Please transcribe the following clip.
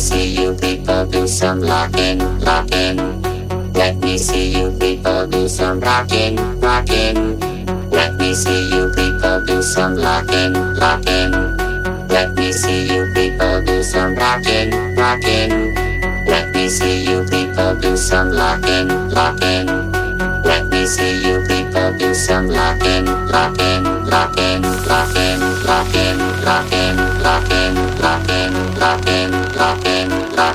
see you people do some locking, locking. Let me see you people do some rocking, rocking. Let me see you people do some locking, locking. Let me see you people do some rocking, rocking. Let me see you people do some locking, locking. Let me see you people do some locking, locking, locking, locking, locking, locking, locking, locking. Lock in, lock in, lock.